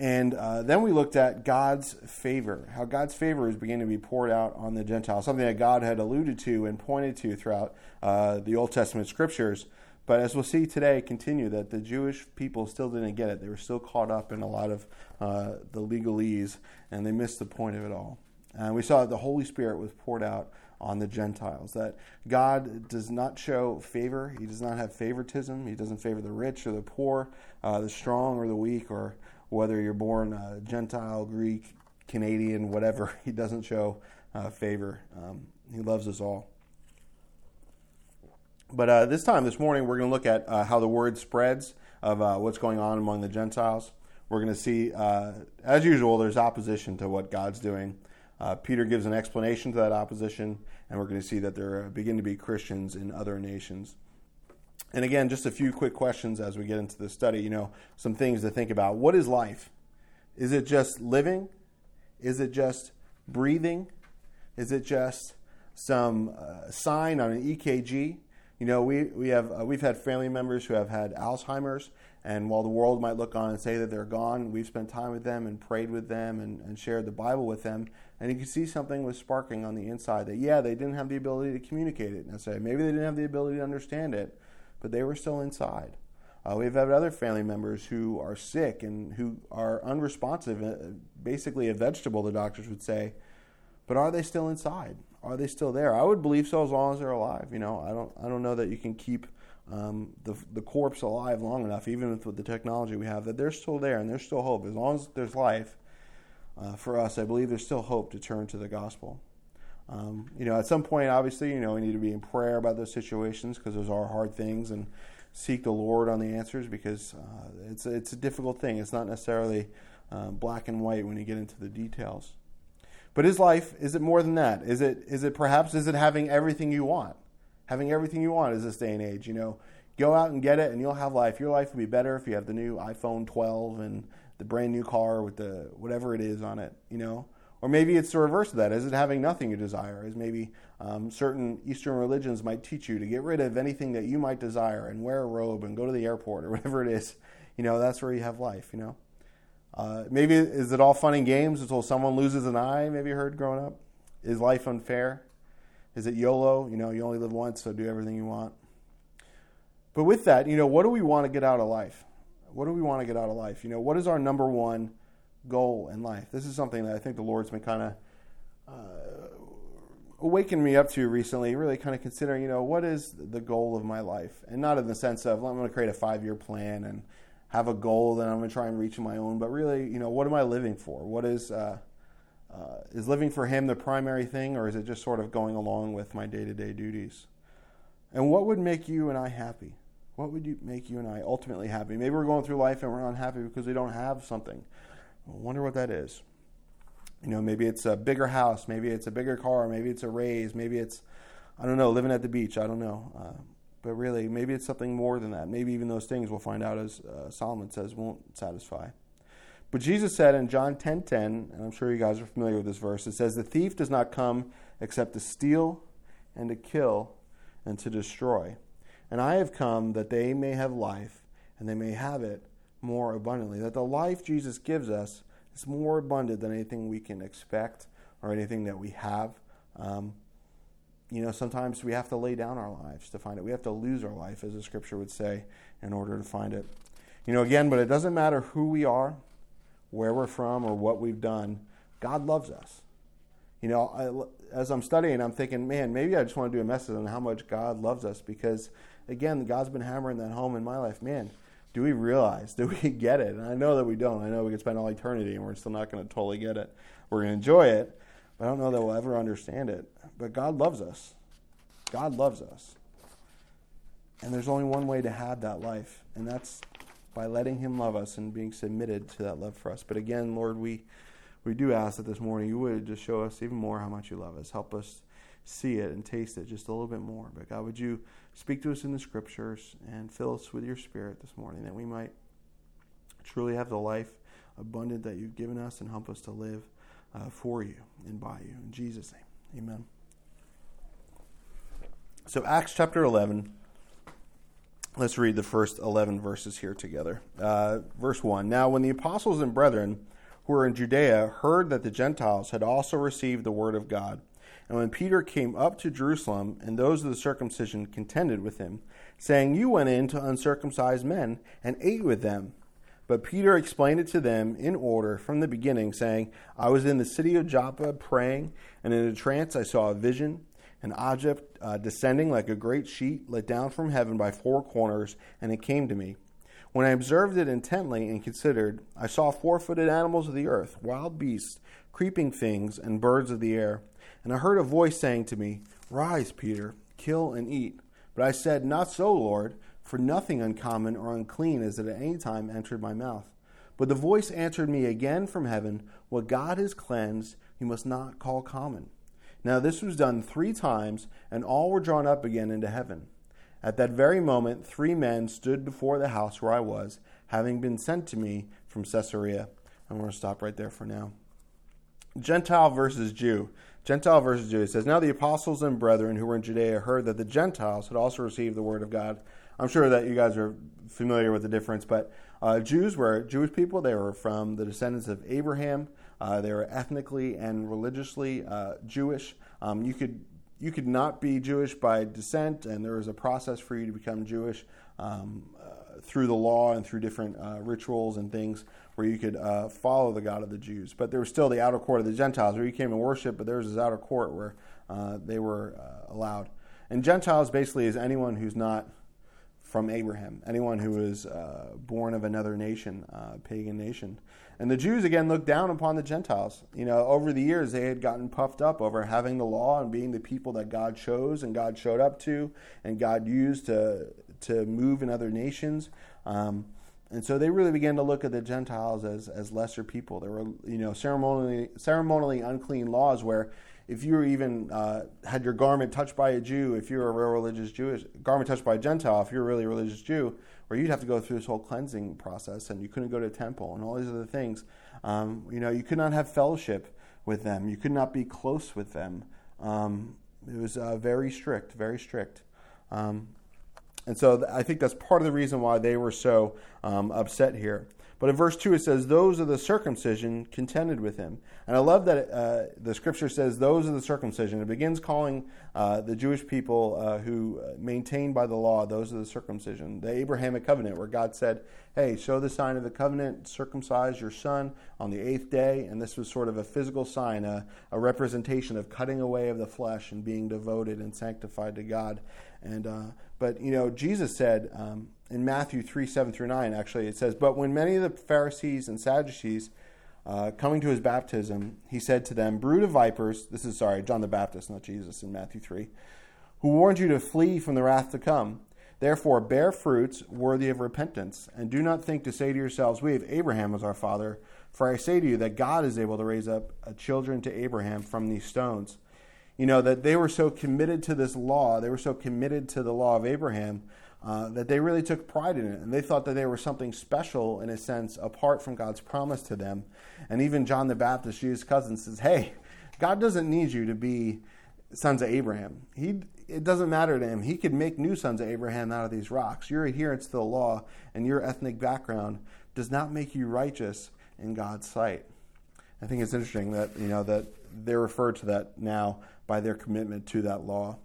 And uh, then we looked at God's favor, how God's favor is beginning to be poured out on the Gentiles, something that God had alluded to and pointed to throughout uh, the Old Testament scriptures. But as we'll see today, continue that the Jewish people still didn't get it. They were still caught up in a lot of uh, the legalese, and they missed the point of it all. And we saw that the Holy Spirit was poured out on the Gentiles. That God does not show favor. He does not have favoritism. He doesn't favor the rich or the poor, uh, the strong or the weak, or whether you're born uh, Gentile, Greek, Canadian, whatever. He doesn't show uh, favor. Um, he loves us all. But uh, this time, this morning, we're going to look at uh, how the word spreads of uh, what's going on among the Gentiles. We're going to see, as usual, there's opposition to what God's doing. Uh, Peter gives an explanation to that opposition, and we're going to see that there begin to be Christians in other nations. And again, just a few quick questions as we get into the study. You know, some things to think about. What is life? Is it just living? Is it just breathing? Is it just some uh, sign on an EKG? You know, we, we have, uh, we've had family members who have had Alzheimer's, and while the world might look on and say that they're gone, we've spent time with them and prayed with them and, and shared the Bible with them. And you can see something was sparking on the inside that, yeah, they didn't have the ability to communicate it necessarily. Maybe they didn't have the ability to understand it, but they were still inside. Uh, we've had other family members who are sick and who are unresponsive, uh, basically a vegetable, the doctors would say. But are they still inside? Are they still there? I would believe so as long as they're alive. You know, I don't, I don't know that you can keep um, the, the corpse alive long enough, even with, with the technology we have, that they're still there and there's still hope. As long as there's life uh, for us, I believe there's still hope to turn to the gospel. Um, you know, at some point, obviously, you know, we need to be in prayer about those situations because those are hard things and seek the Lord on the answers because uh, it's, it's a difficult thing. It's not necessarily uh, black and white when you get into the details. But is life, is it more than that? Is it, is it perhaps, is it having everything you want? having everything you want is this day and age. You know, go out and get it, and you'll have life. Your life will be better if you have the new iPhone 12 and the brand new car with the whatever it is on it. You know, or maybe it's the reverse of that. Is it having nothing you desire? Is maybe um, certain Eastern religions might teach you to get rid of anything that you might desire and wear a robe and go to the airport or whatever it is. You know, that's where you have life. You know. Uh, maybe is it all fun and games until someone loses an eye? Maybe you heard growing up. Is life unfair? Is it YOLO? You know, you only live once, so do everything you want. But with that, you know, what do we want to get out of life? What do we want to get out of life? You know, what is our number one goal in life? This is something that I think the Lord's been kind of uh, me up to recently, really kind of considering, you know, what is the goal of my life? And not in the sense of, well, I'm going to create a five year plan and have a goal that I'm going to try and reach on my own, but really, you know, what am I living for? What is, uh, uh, is living for Him the primary thing, or is it just sort of going along with my day to day duties? And what would make you and I happy? What would you make you and I ultimately happy? Maybe we're going through life and we're unhappy because we don't have something. I wonder what that is. You know, maybe it's a bigger house, maybe it's a bigger car, maybe it's a raise, maybe it's, I don't know, living at the beach. I don't know. Uh, but really, maybe it's something more than that. Maybe even those things we'll find out, as uh, Solomon says, won't satisfy. But Jesus said in John 10:10, 10, 10, and I'm sure you guys are familiar with this verse, it says, "The thief does not come except to steal and to kill and to destroy. And I have come that they may have life and they may have it more abundantly." That the life Jesus gives us is more abundant than anything we can expect or anything that we have. Um, you know, sometimes we have to lay down our lives to find it. We have to lose our life, as the scripture would say, in order to find it. You know, again, but it doesn't matter who we are where we're from or what we've done, God loves us. You know, I, as I'm studying, I'm thinking, man, maybe I just want to do a message on how much God loves us because, again, God's been hammering that home in my life. Man, do we realize? Do we get it? And I know that we don't. I know we could spend all eternity and we're still not going to totally get it. We're going to enjoy it, but I don't know that we'll ever understand it. But God loves us. God loves us. And there's only one way to have that life, and that's by letting Him love us and being submitted to that love for us. But again, Lord, we, we do ask that this morning you would just show us even more how much you love us. Help us see it and taste it just a little bit more. But God, would you speak to us in the scriptures and fill us with your spirit this morning that we might truly have the life abundant that you've given us and help us to live uh, for you and by you. In Jesus' name, amen. So, Acts chapter 11 Let's read the first 11 verses here together. Uh, verse 1 Now, when the apostles and brethren who were in Judea heard that the Gentiles had also received the word of God, and when Peter came up to Jerusalem, and those of the circumcision contended with him, saying, You went in to uncircumcised men and ate with them. But Peter explained it to them in order from the beginning, saying, I was in the city of Joppa praying, and in a trance I saw a vision an object uh, descending like a great sheet let down from heaven by four corners, and it came to me. When I observed it intently and considered, I saw four footed animals of the earth, wild beasts, creeping things, and birds of the air. And I heard a voice saying to me, Rise, Peter, kill and eat. But I said, Not so, Lord, for nothing uncommon or unclean has at any time entered my mouth. But the voice answered me again from heaven, What God has cleansed, you must not call common. Now this was done three times, and all were drawn up again into heaven. At that very moment, three men stood before the house where I was, having been sent to me from Caesarea. I'm going to stop right there for now. Gentile versus Jew. Gentile versus Jew. It says, Now the apostles and brethren who were in Judea heard that the Gentiles had also received the word of God. I'm sure that you guys are familiar with the difference, but uh, Jews were Jewish people. They were from the descendants of Abraham. Uh, they were ethnically and religiously uh, Jewish. Um, you could you could not be Jewish by descent, and there was a process for you to become Jewish um, uh, through the law and through different uh, rituals and things where you could uh, follow the God of the Jews. But there was still the outer court of the Gentiles where you came and worship, but there was this outer court where uh, they were allowed. And Gentiles basically is anyone who's not from Abraham, anyone who was uh, born of another nation, uh, pagan nation. And the Jews again looked down upon the Gentiles. You know, over the years they had gotten puffed up over having the law and being the people that God chose and God showed up to and God used to to move in other nations. Um, and so they really began to look at the Gentiles as, as lesser people. There were, you know, ceremonially ceremonially unclean laws where if you were even uh, had your garment touched by a Jew, if you were a real religious Jewish garment touched by a Gentile, if you're a really religious Jew, where you'd have to go through this whole cleansing process, and you couldn't go to temple and all these other things. Um, you know, you could not have fellowship with them. You could not be close with them. Um, it was uh, very strict, very strict. Um, and so I think that's part of the reason why they were so um, upset here. But in verse 2, it says, Those of the circumcision contended with him. And I love that uh, the scripture says, Those of the circumcision. It begins calling uh, the Jewish people uh, who maintained by the law, those of the circumcision. The Abrahamic covenant, where God said, Hey, show the sign of the covenant, circumcise your son on the eighth day. And this was sort of a physical sign, a, a representation of cutting away of the flesh and being devoted and sanctified to God. And uh, but you know, Jesus said, um, in Matthew 3 7 through 9, actually, it says, But when many of the Pharisees and Sadducees uh, coming to his baptism, he said to them, Brood of vipers, this is, sorry, John the Baptist, not Jesus, in Matthew 3, who warned you to flee from the wrath to come. Therefore, bear fruits worthy of repentance, and do not think to say to yourselves, We have Abraham as our father. For I say to you that God is able to raise up children to Abraham from these stones. You know, that they were so committed to this law, they were so committed to the law of Abraham uh, that they really took pride in it. And they thought that they were something special, in a sense, apart from God's promise to them. And even John the Baptist, Jesus' cousin, says, Hey, God doesn't need you to be sons of Abraham. He, it doesn't matter to him. He could make new sons of Abraham out of these rocks. Your adherence to the law and your ethnic background does not make you righteous in God's sight. I think it's interesting that you know that they're referred to that now by their commitment to that law.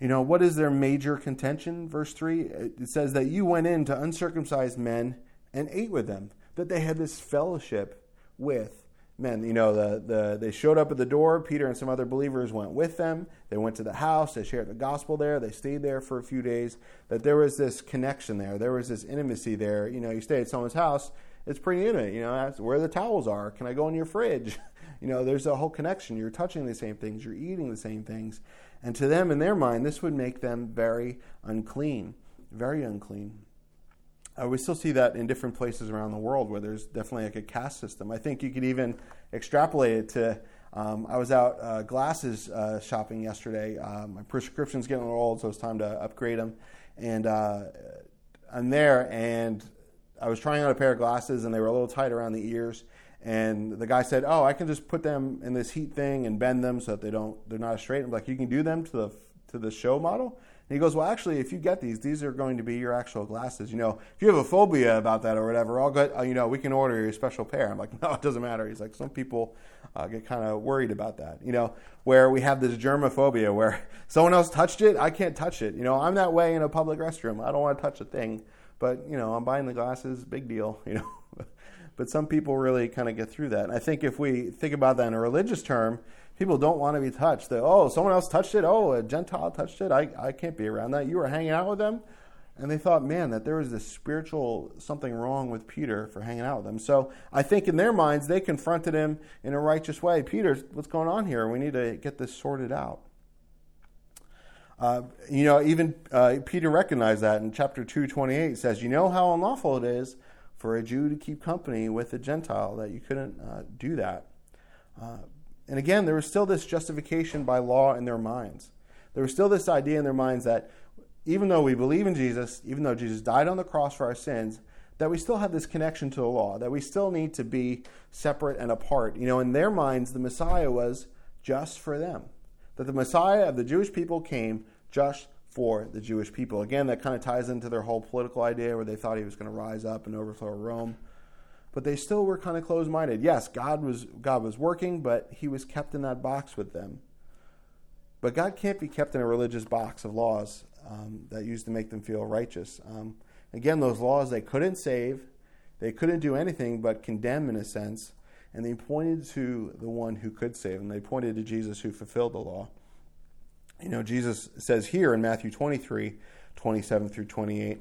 You know, what is their major contention? Verse 3 it says that you went in to uncircumcised men and ate with them, that they had this fellowship with men. You know, the, the, they showed up at the door. Peter and some other believers went with them. They went to the house. They shared the gospel there. They stayed there for a few days. That there was this connection there. There was this intimacy there. You know, you stay at someone's house, it's pretty intimate. You know, where the towels are. Can I go in your fridge? You know, there's a whole connection. You're touching the same things. You're eating the same things. And to them, in their mind, this would make them very unclean, very unclean. Uh, we still see that in different places around the world where there's definitely like a caste system. I think you could even extrapolate it to. Um, I was out uh, glasses uh, shopping yesterday. Uh, my prescription's getting a little old, so it's time to upgrade them. And uh, I'm there, and I was trying on a pair of glasses, and they were a little tight around the ears. And the guy said, "Oh, I can just put them in this heat thing and bend them so that they don't they're not straight." I'm like, "You can do them to the to the show model." he goes, Well, actually, if you get these, these are going to be your actual glasses. You know, if you have a phobia about that or whatever, I'll get, uh, you know, we can order you a special pair. I'm like, No, it doesn't matter. He's like, Some people uh, get kind of worried about that. You know, where we have this germophobia where someone else touched it, I can't touch it. You know, I'm that way in a public restroom. I don't want to touch a thing, but, you know, I'm buying the glasses, big deal, you know. But some people really kind of get through that. And I think if we think about that in a religious term, People don't want to be touched. They, oh, someone else touched it. Oh, a Gentile touched it. I, I can't be around that. You were hanging out with them. And they thought, man, that there was this spiritual something wrong with Peter for hanging out with them. So I think in their minds, they confronted him in a righteous way. Peter, what's going on here? We need to get this sorted out. Uh, you know, even uh, Peter recognized that in chapter 2, 28 says, You know how unlawful it is for a Jew to keep company with a Gentile, that you couldn't uh, do that. Uh, and again, there was still this justification by law in their minds. There was still this idea in their minds that even though we believe in Jesus, even though Jesus died on the cross for our sins, that we still have this connection to the law, that we still need to be separate and apart. You know, in their minds, the Messiah was just for them. That the Messiah of the Jewish people came just for the Jewish people. Again, that kind of ties into their whole political idea where they thought he was going to rise up and overthrow Rome but they still were kind of closed-minded. Yes, God was God was working, but he was kept in that box with them. But God can't be kept in a religious box of laws um, that used to make them feel righteous. Um, again, those laws they couldn't save, they couldn't do anything but condemn in a sense, and they pointed to the one who could save them. They pointed to Jesus who fulfilled the law. You know, Jesus says here in Matthew 23, 27 through 28,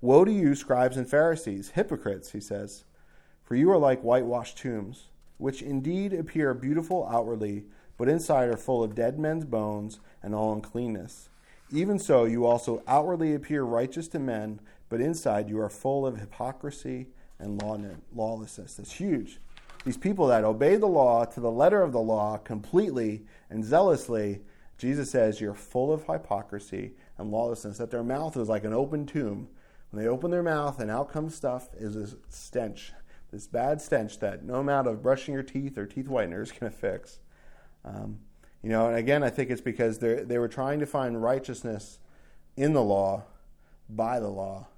Woe to you, scribes and Pharisees, hypocrites, he says. For you are like whitewashed tombs, which indeed appear beautiful outwardly, but inside are full of dead men's bones and all uncleanness. Even so, you also outwardly appear righteous to men, but inside you are full of hypocrisy and lawlessness. That's huge. These people that obey the law to the letter of the law completely and zealously, Jesus says, you're full of hypocrisy and lawlessness, that their mouth is like an open tomb. When they open their mouth and out comes stuff is a stench this bad stench that no amount of brushing your teeth or teeth whitener is going to fix. Um, you know, and again, I think it's because they were trying to find righteousness in the law, by the law,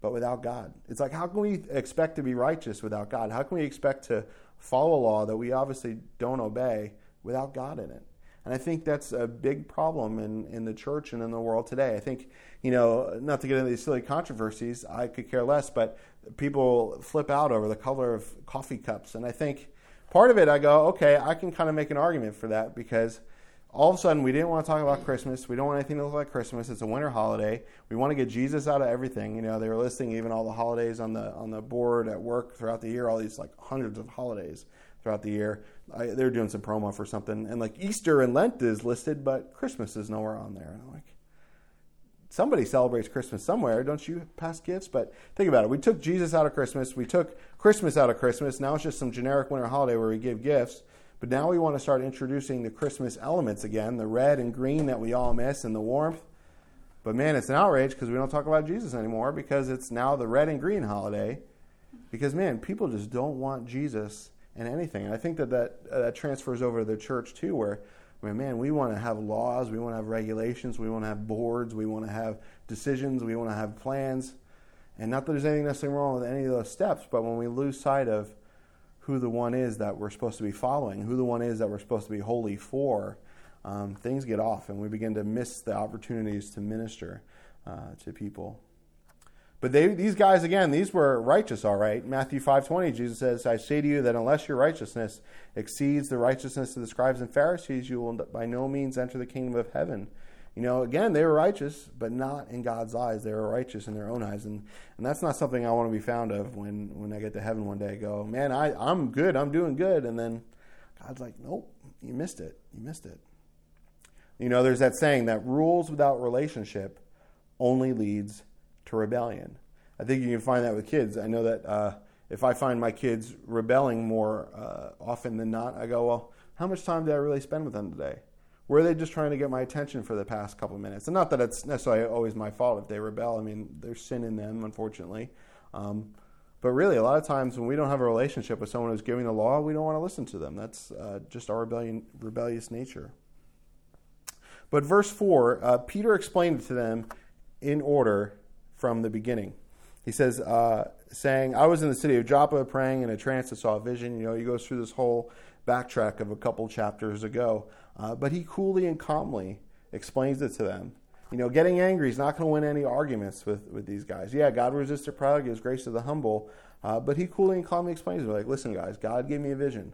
but without God. It's like, how can we expect to be righteous without God? How can we expect to follow a law that we obviously don't obey without God in it? And I think that's a big problem in, in the church and in the world today. I think, you know, not to get into these silly controversies, I could care less, but people flip out over the color of coffee cups. And I think part of it, I go, okay, I can kind of make an argument for that because all of a sudden we didn't want to talk about Christmas. We don't want anything to look like Christmas. It's a winter holiday. We want to get Jesus out of everything. You know, they were listing even all the holidays on the on the board at work throughout the year, all these like hundreds of holidays throughout the year. I, they were doing some promo for something, and like Easter and Lent is listed, but Christmas is nowhere on there. And I'm like, somebody celebrates Christmas somewhere, don't you? Pass gifts, but think about it. We took Jesus out of Christmas. We took Christmas out of Christmas. Now it's just some generic winter holiday where we give gifts. But now we want to start introducing the Christmas elements again, the red and green that we all miss, and the warmth. But man, it's an outrage because we don't talk about Jesus anymore because it's now the red and green holiday. Because man, people just don't want Jesus and anything. And I think that that, uh, that transfers over to the church too, where I mean, man, we want to have laws, we want to have regulations, we want to have boards, we want to have decisions, we want to have plans. And not that there's anything necessarily wrong with any of those steps, but when we lose sight of who the one is that we're supposed to be following, who the one is that we're supposed to be holy for, um, things get off and we begin to miss the opportunities to minister uh, to people. But they, these guys, again, these were righteous, all right. Matthew 5.20, Jesus says, I say to you that unless your righteousness exceeds the righteousness of the scribes and Pharisees, you will by no means enter the kingdom of heaven. You know, again, they were righteous, but not in God's eyes. They were righteous in their own eyes. And, and that's not something I want to be found of when, when I get to heaven one day. I go, man, I, I'm good. I'm doing good. And then God's like, nope, you missed it. You missed it. You know, there's that saying that rules without relationship only leads to rebellion. I think you can find that with kids. I know that uh, if I find my kids rebelling more uh, often than not, I go, well, how much time did I really spend with them today? Were they just trying to get my attention for the past couple of minutes? And not that it's necessarily always my fault if they rebel. I mean, there's sin in them, unfortunately. Um, but really, a lot of times when we don't have a relationship with someone who's giving the law, we don't want to listen to them. That's uh, just our rebellion, rebellious nature. But verse 4, uh, Peter explained to them in order from the beginning. He says, uh, saying, I was in the city of Joppa praying in a trance and saw a vision. You know, he goes through this whole backtrack of a couple chapters ago. Uh, but he coolly and calmly explains it to them. You know, getting angry is not going to win any arguments with, with these guys. Yeah, God resists the proud, gives grace to the humble. Uh, but he coolly and calmly explains it. Like, listen, guys, God gave me a vision.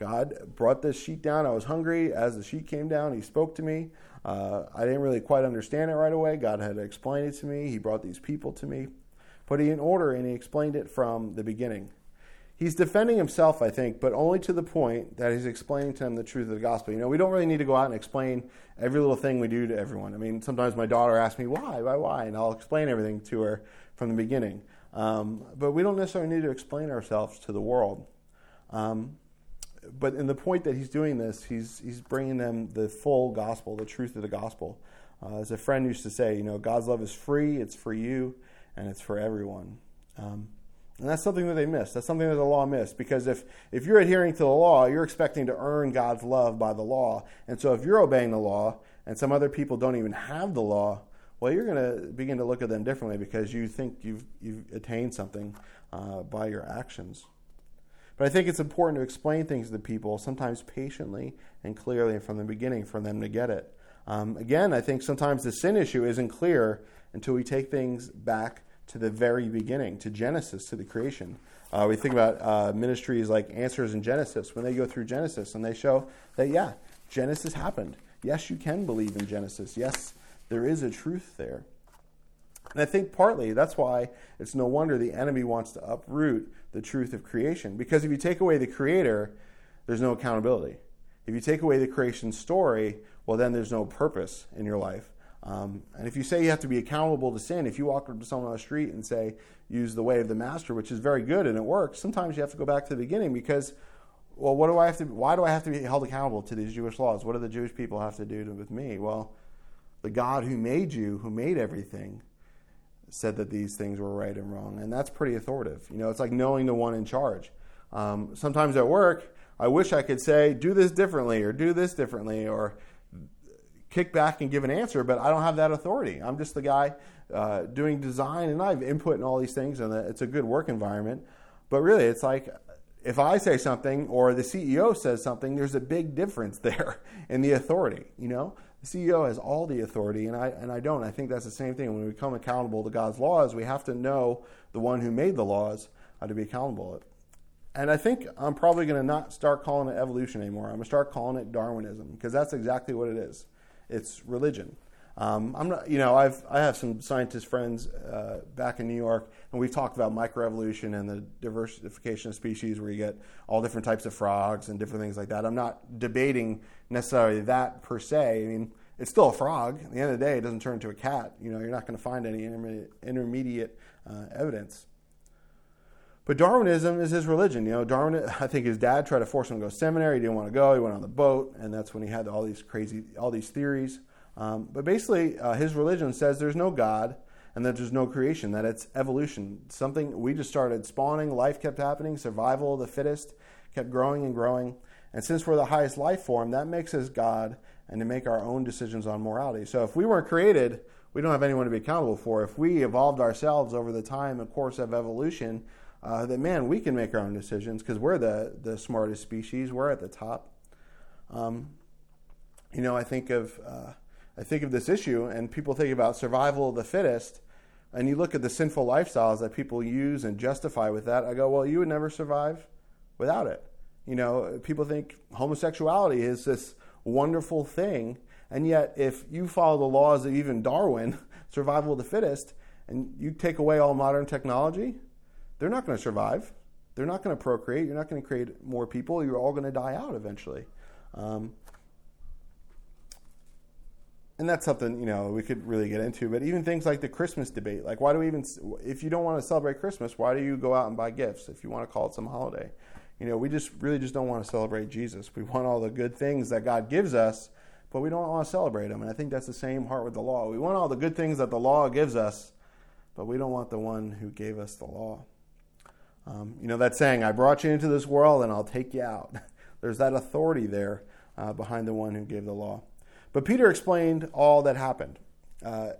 God brought this sheet down. I was hungry. As the sheet came down, he spoke to me. Uh, I didn't really quite understand it right away. God had explained it to me. He brought these people to me. Put it in order, and he explained it from the beginning. He's defending himself, I think, but only to the point that he's explaining to them the truth of the gospel. You know, we don't really need to go out and explain every little thing we do to everyone. I mean, sometimes my daughter asks me, why, why, why? And I'll explain everything to her from the beginning. Um, but we don't necessarily need to explain ourselves to the world. Um, but in the point that he's doing this, he's, he's bringing them the full gospel, the truth of the gospel. Uh, as a friend used to say, you know, God's love is free, it's for you, and it's for everyone. Um, and that's something that they miss. That's something that the law missed. Because if, if you're adhering to the law, you're expecting to earn God's love by the law. And so if you're obeying the law and some other people don't even have the law, well, you're going to begin to look at them differently because you think you've, you've attained something uh, by your actions. But I think it's important to explain things to people, sometimes patiently and clearly from the beginning for them to get it. Um, again, I think sometimes the sin issue isn't clear until we take things back to the very beginning, to Genesis, to the creation. Uh, we think about uh, ministries like Answers in Genesis, when they go through Genesis and they show that, yeah, Genesis happened. Yes, you can believe in Genesis. Yes, there is a truth there. And I think partly that's why it's no wonder the enemy wants to uproot the truth of creation. Because if you take away the creator, there's no accountability. If you take away the creation story, well, then there's no purpose in your life. Um, and if you say you have to be accountable to sin, if you walk up to someone on the street and say, use the way of the master, which is very good and it works, sometimes you have to go back to the beginning because, well, what do I have to, why do I have to be held accountable to these Jewish laws? What do the Jewish people have to do to, with me? Well, the God who made you, who made everything, said that these things were right and wrong. And that's pretty authoritative. You know, it's like knowing the one in charge. Um, sometimes at work, I wish I could say, do this differently or do this differently or kick back and give an answer, but I don't have that authority. I'm just the guy uh, doing design, and I have input in all these things, and it's a good work environment. But really, it's like if I say something or the CEO says something, there's a big difference there in the authority. You know, the CEO has all the authority, and I and I don't. I think that's the same thing. When we become accountable to God's laws, we have to know the one who made the laws to be accountable. And I think I'm probably going to not start calling it evolution anymore. I'm going to start calling it Darwinism because that's exactly what it is it's religion. Um, I'm not, you know, I've I have some scientist friends uh, back in New York, and we've talked about microevolution and the diversification of species, where you get all different types of frogs and different things like that. I'm not debating necessarily that per se. I mean, it's still a frog. At the end of the day, it doesn't turn into a cat. You know, you're not going to find any intermediate, intermediate uh, evidence. But Darwinism is his religion. You know, Darwin. I think his dad tried to force him to go to seminary. He didn't want to go. He went on the boat, and that's when he had all these crazy, all these theories. Um, but basically, uh, his religion says there's no God and that there's no creation. That it's evolution. Something we just started spawning. Life kept happening. Survival of the fittest kept growing and growing. And since we're the highest life form, that makes us God and to make our own decisions on morality. So if we weren't created, we don't have anyone to be accountable for. If we evolved ourselves over the time and course of evolution, uh, that man, we can make our own decisions because we're the, the smartest species. We're at the top. Um, you know, I think of uh, I think of this issue, and people think about survival of the fittest, and you look at the sinful lifestyles that people use and justify with that. I go, well, you would never survive without it. You know, people think homosexuality is this wonderful thing, and yet if you follow the laws of even Darwin, survival of the fittest, and you take away all modern technology, they're not going to survive. They're not going to procreate. You're not going to create more people. You're all going to die out eventually. Um, and that's something you know we could really get into. But even things like the Christmas debate, like why do we even, if you don't want to celebrate Christmas, why do you go out and buy gifts if you want to call it some holiday? You know, we just really just don't want to celebrate Jesus. We want all the good things that God gives us, but we don't want to celebrate them. And I think that's the same heart with the law. We want all the good things that the law gives us, but we don't want the one who gave us the law. Um, you know that saying, I brought you into this world and I'll take you out. There's that authority there uh, behind the one who gave the law. But Peter explained all that happened. Uh,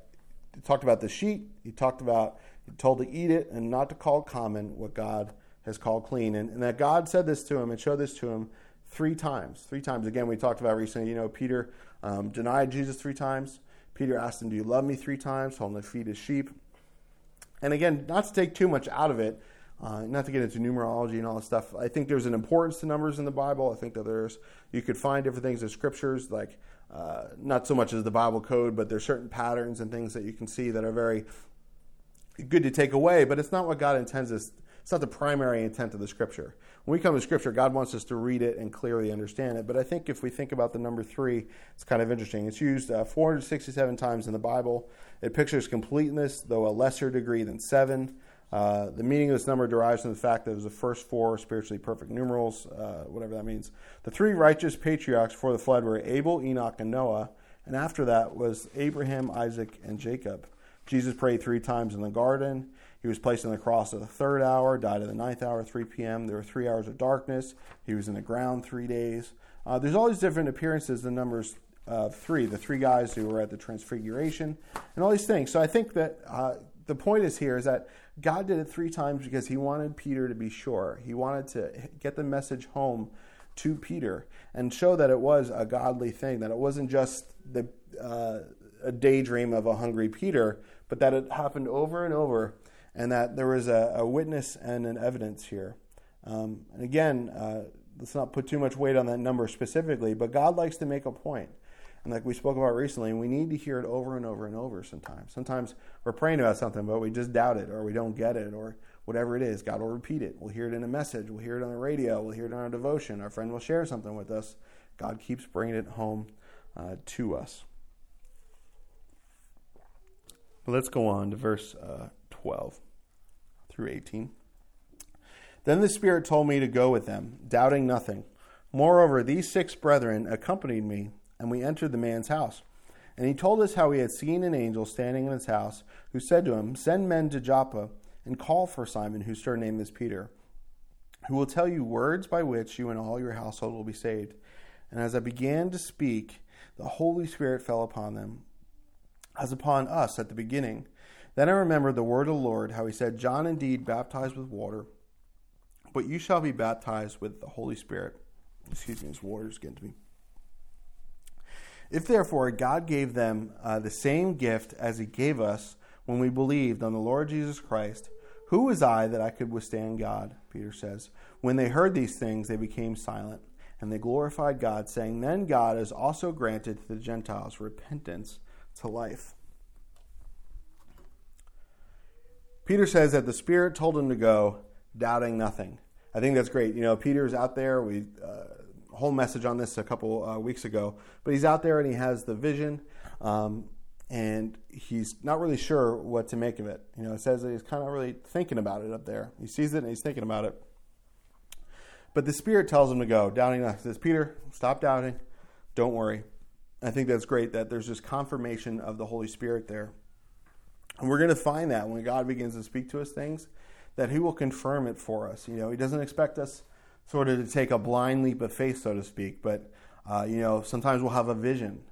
he talked about the sheet. He talked about he told to eat it and not to call common what God has called clean, and, and that God said this to him and showed this to him three times. Three times. Again, we talked about recently. You know, Peter um, denied Jesus three times. Peter asked him, "Do you love me?" Three times. Told him to feed his sheep. And again, not to take too much out of it, uh, not to get into numerology and all this stuff. I think there's an importance to numbers in the Bible. I think that there's you could find different things in scriptures, like uh, not so much as the Bible code, but there's certain patterns and things that you can see that are very good to take away. But it's not what God intends us. It's not the primary intent of the scripture. When we come to scripture, God wants us to read it and clearly understand it. But I think if we think about the number three, it's kind of interesting. It's used uh, 467 times in the Bible. It pictures completeness, though a lesser degree than seven. Uh, the meaning of this number derives from the fact that it was the first four spiritually perfect numerals, uh, whatever that means. The three righteous patriarchs before the flood were Abel, Enoch, and Noah, and after that was Abraham, Isaac, and Jacob. Jesus prayed three times in the garden. He was placed on the cross at the third hour, died at the ninth hour, 3 p.m. There were three hours of darkness. He was in the ground three days. Uh, there's all these different appearances in Numbers uh, three, the three guys who were at the transfiguration, and all these things. So I think that uh, the point is here is that God did it three times because he wanted Peter to be sure. He wanted to get the message home to Peter and show that it was a godly thing, that it wasn't just the, uh, a daydream of a hungry Peter, but that it happened over and over, and that there was a, a witness and an evidence here. Um, and again, uh, let's not put too much weight on that number specifically, but God likes to make a point. And like we spoke about recently, we need to hear it over and over and over sometimes. Sometimes we're praying about something, but we just doubt it or we don't get it or whatever it is. God will repeat it. We'll hear it in a message. We'll hear it on the radio. We'll hear it on our devotion. Our friend will share something with us. God keeps bringing it home uh, to us. But let's go on to verse uh, 12 through 18. Then the Spirit told me to go with them, doubting nothing. Moreover, these six brethren accompanied me and we entered the man's house. And he told us how he had seen an angel standing in his house, who said to him, Send men to Joppa and call for Simon, whose surname is Peter, who will tell you words by which you and all your household will be saved. And as I began to speak, the Holy Spirit fell upon them, as upon us at the beginning. Then I remembered the word of the Lord, how he said, John indeed baptized with water, but you shall be baptized with the Holy Spirit. Excuse me, this water's getting to me. If therefore God gave them uh, the same gift as he gave us when we believed on the Lord Jesus Christ, who was I that I could withstand God? Peter says. When they heard these things, they became silent, and they glorified God, saying, Then God has also granted to the Gentiles repentance to life. Peter says that the Spirit told him to go, doubting nothing. I think that's great. You know, Peter's out there. We uh, whole message on this a couple uh, weeks ago. But he's out there and he has the vision, um, and he's not really sure what to make of it. You know, it says that he's kind of really thinking about it up there. He sees it and he's thinking about it. But the Spirit tells him to go, doubting nothing. Says, Peter, stop doubting. Don't worry. I think that's great that there's this confirmation of the Holy Spirit there. And we're going to find that when God begins to speak to us things, that He will confirm it for us. You know, He doesn't expect us sort of to take a blind leap of faith, so to speak. But, uh, you know, sometimes we'll have a vision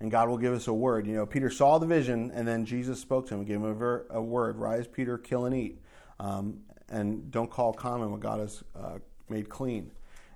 and God will give us a word. You know, Peter saw the vision and then Jesus spoke to him and gave him a, ver- a word Rise, Peter, kill and eat. Um, and don't call common what God has uh, made clean.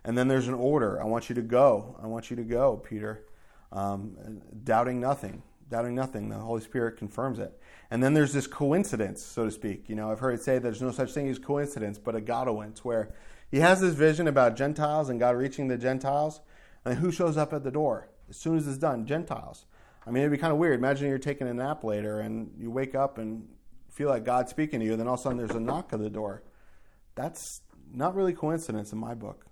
And then there's an order. I want you to go. I want you to go, Peter. Um, doubting nothing. Doubting nothing. The Holy Spirit confirms it. And then there's this coincidence, so to speak. You know, I've heard it say there's no such thing as coincidence, but a Godowance, where he has this vision about Gentiles and God reaching the Gentiles. And who shows up at the door? As soon as it's done, Gentiles. I mean, it'd be kind of weird. Imagine you're taking a nap later and you wake up and feel like God's speaking to you, then all of a sudden there's a knock at the door. That's not really coincidence in my book.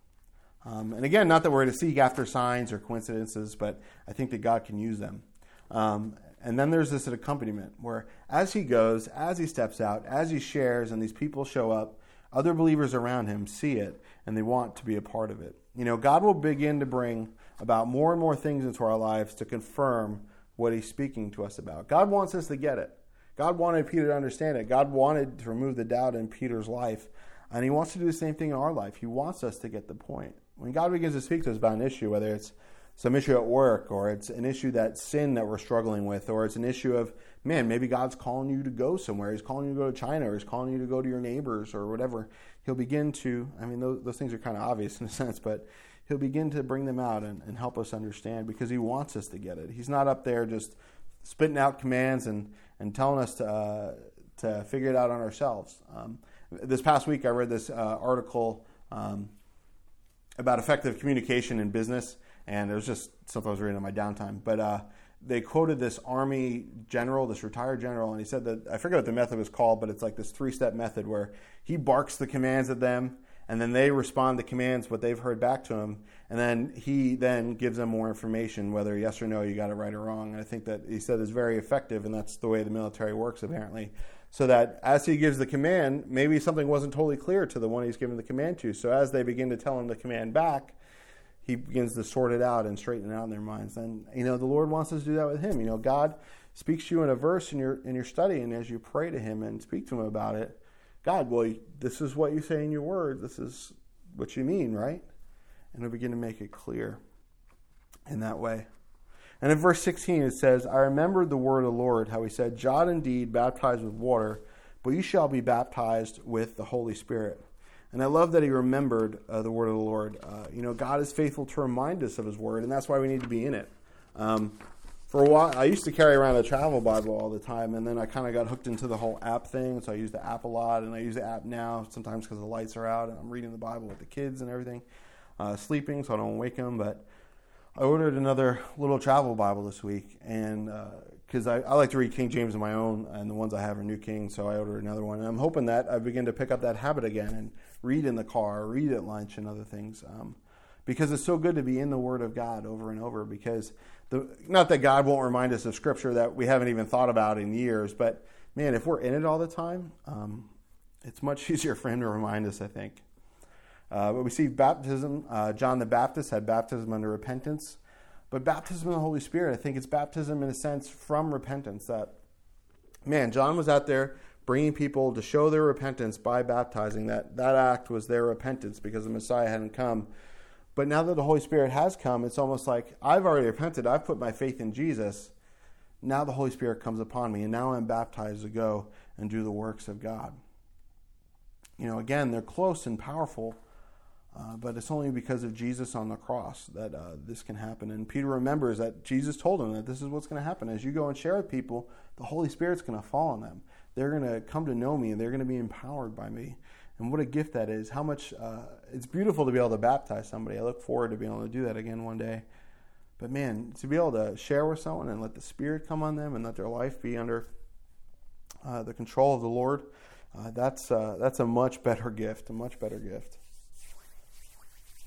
Um, and again, not that we're to seek after signs or coincidences, but I think that God can use them. Um, and then there's this accompaniment where as he goes, as he steps out, as he shares, and these people show up, other believers around him see it and they want to be a part of it. You know, God will begin to bring about more and more things into our lives to confirm what he's speaking to us about. God wants us to get it. God wanted Peter to understand it. God wanted to remove the doubt in Peter's life. And he wants to do the same thing in our life. He wants us to get the point. When God begins to speak to us about an issue, whether it's some issue at work, or it's an issue that sin that we're struggling with, or it's an issue of, man, maybe God's calling you to go somewhere. He's calling you to go to China, or He's calling you to go to your neighbors, or whatever. He'll begin to, I mean, those, those things are kind of obvious in a sense, but He'll begin to bring them out and, and help us understand because He wants us to get it. He's not up there just spitting out commands and, and telling us to, uh, to figure it out on ourselves. Um, this past week, I read this uh, article um, about effective communication in business and it was just something I was reading in my downtime. But uh, they quoted this army general, this retired general, and he said that I forget what the method was called, but it's like this three-step method where he barks the commands at them, and then they respond to commands what they've heard back to him, and then he then gives them more information, whether yes or no, you got it right or wrong. And I think that he said is very effective, and that's the way the military works apparently. So that as he gives the command, maybe something wasn't totally clear to the one he's given the command to. So as they begin to tell him the command back, he begins to sort it out and straighten it out in their minds. And you know, the Lord wants us to do that with him. You know, God speaks to you in a verse in your in your study, and as you pray to Him and speak to Him about it, God, well, this is what you say in your word. This is what you mean, right? And we begin to make it clear in that way. And in verse 16 it says, I remembered the word of the Lord, how he said, John indeed baptized with water, but you shall be baptized with the Holy Spirit. And I love that he remembered uh, the word of the Lord. Uh, you know, God is faithful to remind us of his word, and that's why we need to be in it. Um, for a while, I used to carry around a travel Bible all the time, and then I kind of got hooked into the whole app thing. So I use the app a lot, and I use the app now sometimes because the lights are out and I'm reading the Bible with the kids and everything, uh, sleeping so I don't wake them. But I ordered another little travel Bible this week, and uh, because I, I, like to read King James on my own, and the ones I have are New King, so I ordered another one. And I'm hoping that I begin to pick up that habit again and read in the car, read at lunch, and other things. Um, because it's so good to be in the Word of God over and over. Because the, not that God won't remind us of Scripture that we haven't even thought about in years, but man, if we're in it all the time, um, it's much easier for Him to remind us. I think. Uh, but we see baptism. Uh, John the Baptist had baptism under repentance. But baptism in the Holy Spirit, I think it's baptism in a sense from repentance. That, man, John was out there bringing people to show their repentance by baptizing. That, that act was their repentance because the Messiah hadn't come. But now that the Holy Spirit has come, it's almost like I've already repented. I've put my faith in Jesus. Now the Holy Spirit comes upon me, and now I'm baptized to go and do the works of God. You know, again, they're close and powerful uh, but it's only because of Jesus on the cross that uh, this can happen. And Peter remembers that Jesus told him that this is what's going to happen. As you go and share with people, the Holy Spirit's going to fall on them. They're going to come to know me and they're going to be empowered by me. And what a gift that is. How much, uh, it's beautiful to be able to baptize somebody. I look forward to being able to do that again one day. But man, to be able to share with someone and let the Spirit come on them and let their life be under uh, the control of the Lord, uh, that's, that's a much better gift, a much better gift.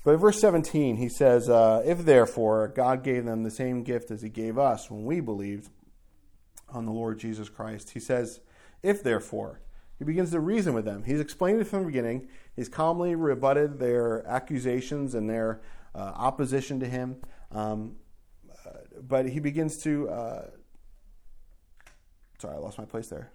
But verse 17, he says, uh, If therefore God gave them the same gift as he gave us when we believed on the Lord Jesus Christ, he says, If therefore, he begins to reason with them. He's explained it from the beginning. He's calmly rebutted their accusations and their uh, opposition to him. Um, uh, but he begins to. Uh, sorry, I lost my place there.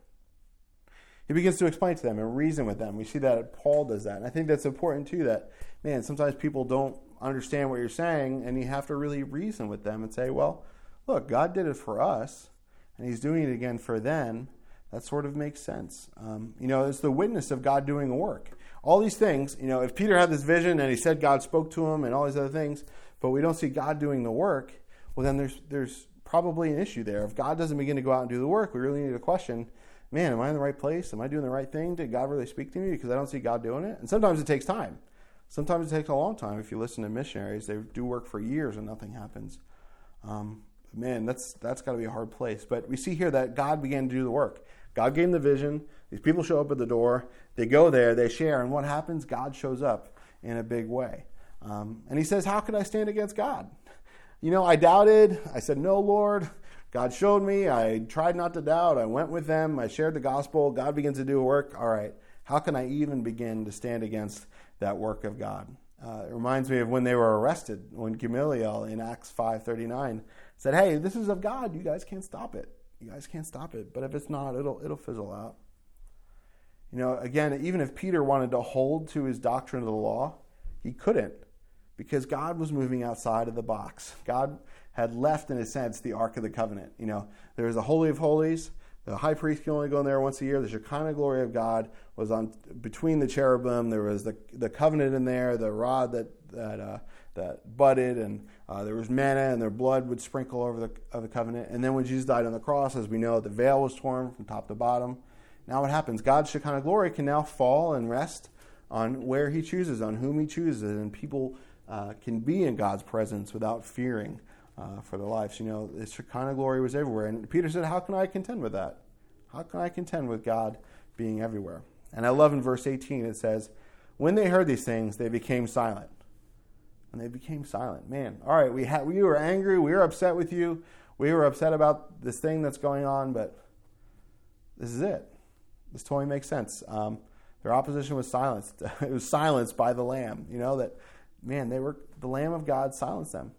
He begins to explain to them and reason with them. We see that Paul does that. And I think that's important too that, man, sometimes people don't understand what you're saying and you have to really reason with them and say, well, look, God did it for us and he's doing it again for them. That sort of makes sense. Um, you know, it's the witness of God doing a work. All these things, you know, if Peter had this vision and he said God spoke to him and all these other things, but we don't see God doing the work, well, then there's, there's probably an issue there. If God doesn't begin to go out and do the work, we really need to question man, am I in the right place? Am I doing the right thing? Did God really speak to me? Because I don't see God doing it. And sometimes it takes time. Sometimes it takes a long time. If you listen to missionaries, they do work for years and nothing happens. Um, man, that's that's got to be a hard place. But we see here that God began to do the work. God gave them the vision. These people show up at the door. They go there. They share, and what happens? God shows up in a big way. Um, and He says, "How could I stand against God?" You know, I doubted. I said, "No, Lord." God showed me. I tried not to doubt. I went with them. I shared the gospel. God begins to do work. All right, how can I even begin to stand against that work of God? Uh, it reminds me of when they were arrested, when Gamaliel in Acts 5.39 said, hey, this is of God. You guys can't stop it. You guys can't stop it. But if it's not, it'll, it'll fizzle out. You know, again, even if Peter wanted to hold to his doctrine of the law, he couldn't because God was moving outside of the box. God had left, in a sense, the Ark of the Covenant. You know, there was a Holy of Holies. The high priest can only go in there once a year. The Shekinah glory of God was on between the cherubim. There was the the covenant in there, the rod that that uh, that budded, and uh, there was manna, and their blood would sprinkle over the of the covenant. And then when Jesus died on the cross, as we know, the veil was torn from top to bottom. Now what happens? God's Shekinah glory can now fall and rest on where He chooses, on whom He chooses, and people uh, can be in God's presence without fearing uh, for their lives. You know, the Shekinah glory was everywhere. And Peter said, How can I contend with that? How can I contend with God being everywhere? And I love in verse 18 it says, When they heard these things, they became silent. And they became silent. Man, all right, we, had, we were angry. We were upset with you. We were upset about this thing that's going on, but this is it. This totally makes sense. Um, their opposition was silenced. it was silenced by the Lamb. You know, that, man, they were, the Lamb of God silenced them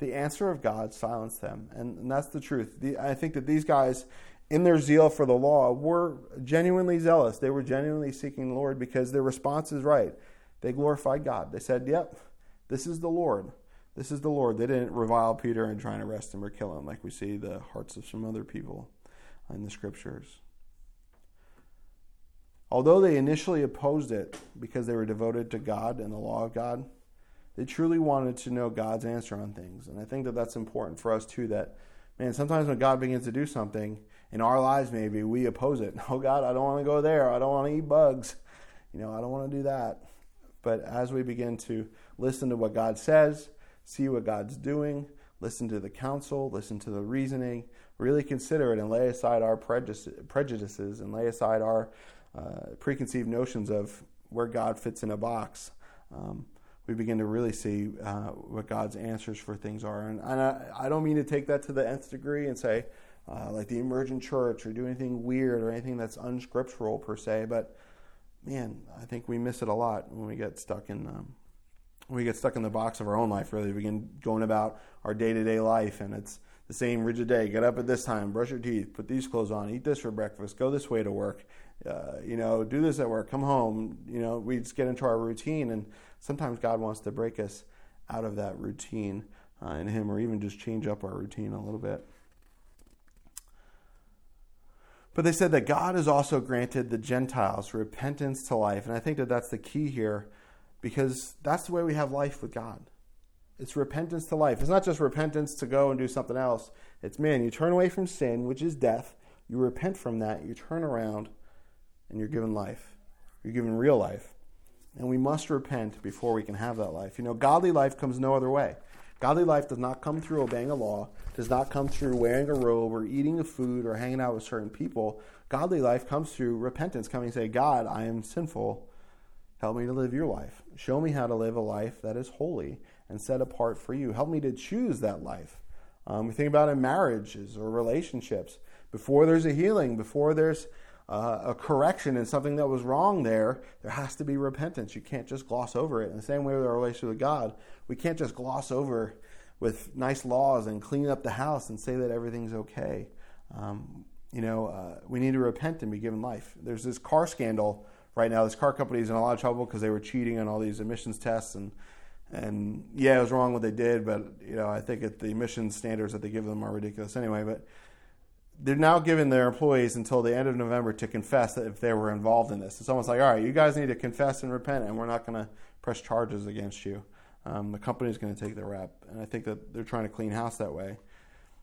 the answer of God silenced them. And, and that's the truth. The, I think that these guys, in their zeal for the law, were genuinely zealous. They were genuinely seeking the Lord because their response is right. They glorified God. They said, Yep, this is the Lord. This is the Lord. They didn't revile Peter and try and arrest him or kill him like we see the hearts of some other people in the scriptures. Although they initially opposed it because they were devoted to God and the law of God, they truly wanted to know God's answer on things. And I think that that's important for us too. That, man, sometimes when God begins to do something in our lives, maybe we oppose it. Oh, God, I don't want to go there. I don't want to eat bugs. You know, I don't want to do that. But as we begin to listen to what God says, see what God's doing, listen to the counsel, listen to the reasoning, really consider it and lay aside our prejudices and lay aside our uh, preconceived notions of where God fits in a box. Um, we begin to really see uh, what God's answers for things are. And, and I, I, don't mean to take that to the nth degree and say, uh, like the emergent church, or do anything weird or anything that's unscriptural per se, but man, I think we miss it a lot when we get stuck in. Um, we get stuck in the box of our own life, really. We begin going about our day to day life, and it's the same rigid day. Get up at this time, brush your teeth, put these clothes on, eat this for breakfast, go this way to work, uh, you know, do this at work, come home. You know, we just get into our routine, and sometimes God wants to break us out of that routine uh, in Him, or even just change up our routine a little bit. But they said that God has also granted the Gentiles repentance to life, and I think that that's the key here, because that's the way we have life with God. It's repentance to life. It's not just repentance to go and do something else. It's man, you turn away from sin, which is death. You repent from that. You turn around, and you're given life. You're given real life. And we must repent before we can have that life. You know, godly life comes no other way. Godly life does not come through obeying a law, does not come through wearing a robe or eating a food or hanging out with certain people. Godly life comes through repentance, coming and say, God, I am sinful. Help me to live your life. Show me how to live a life that is holy and set apart for you. Help me to choose that life. Um, we think about in marriages or relationships. Before there's a healing, before there's uh, a correction in something that was wrong there, there has to be repentance. You can't just gloss over it. In the same way with our relationship with God, we can't just gloss over with nice laws and clean up the house and say that everything's okay. Um, you know, uh, we need to repent and be given life. There's this car scandal right now. This car company is in a lot of trouble because they were cheating on all these emissions tests and and yeah, it was wrong what they did, but you know, I think it, the emissions standards that they give them are ridiculous anyway. But they're now giving their employees until the end of November to confess that if they were involved in this. It's almost like, all right, you guys need to confess and repent, and we're not going to press charges against you. Um, the company's going to take the rep, and I think that they're trying to clean house that way.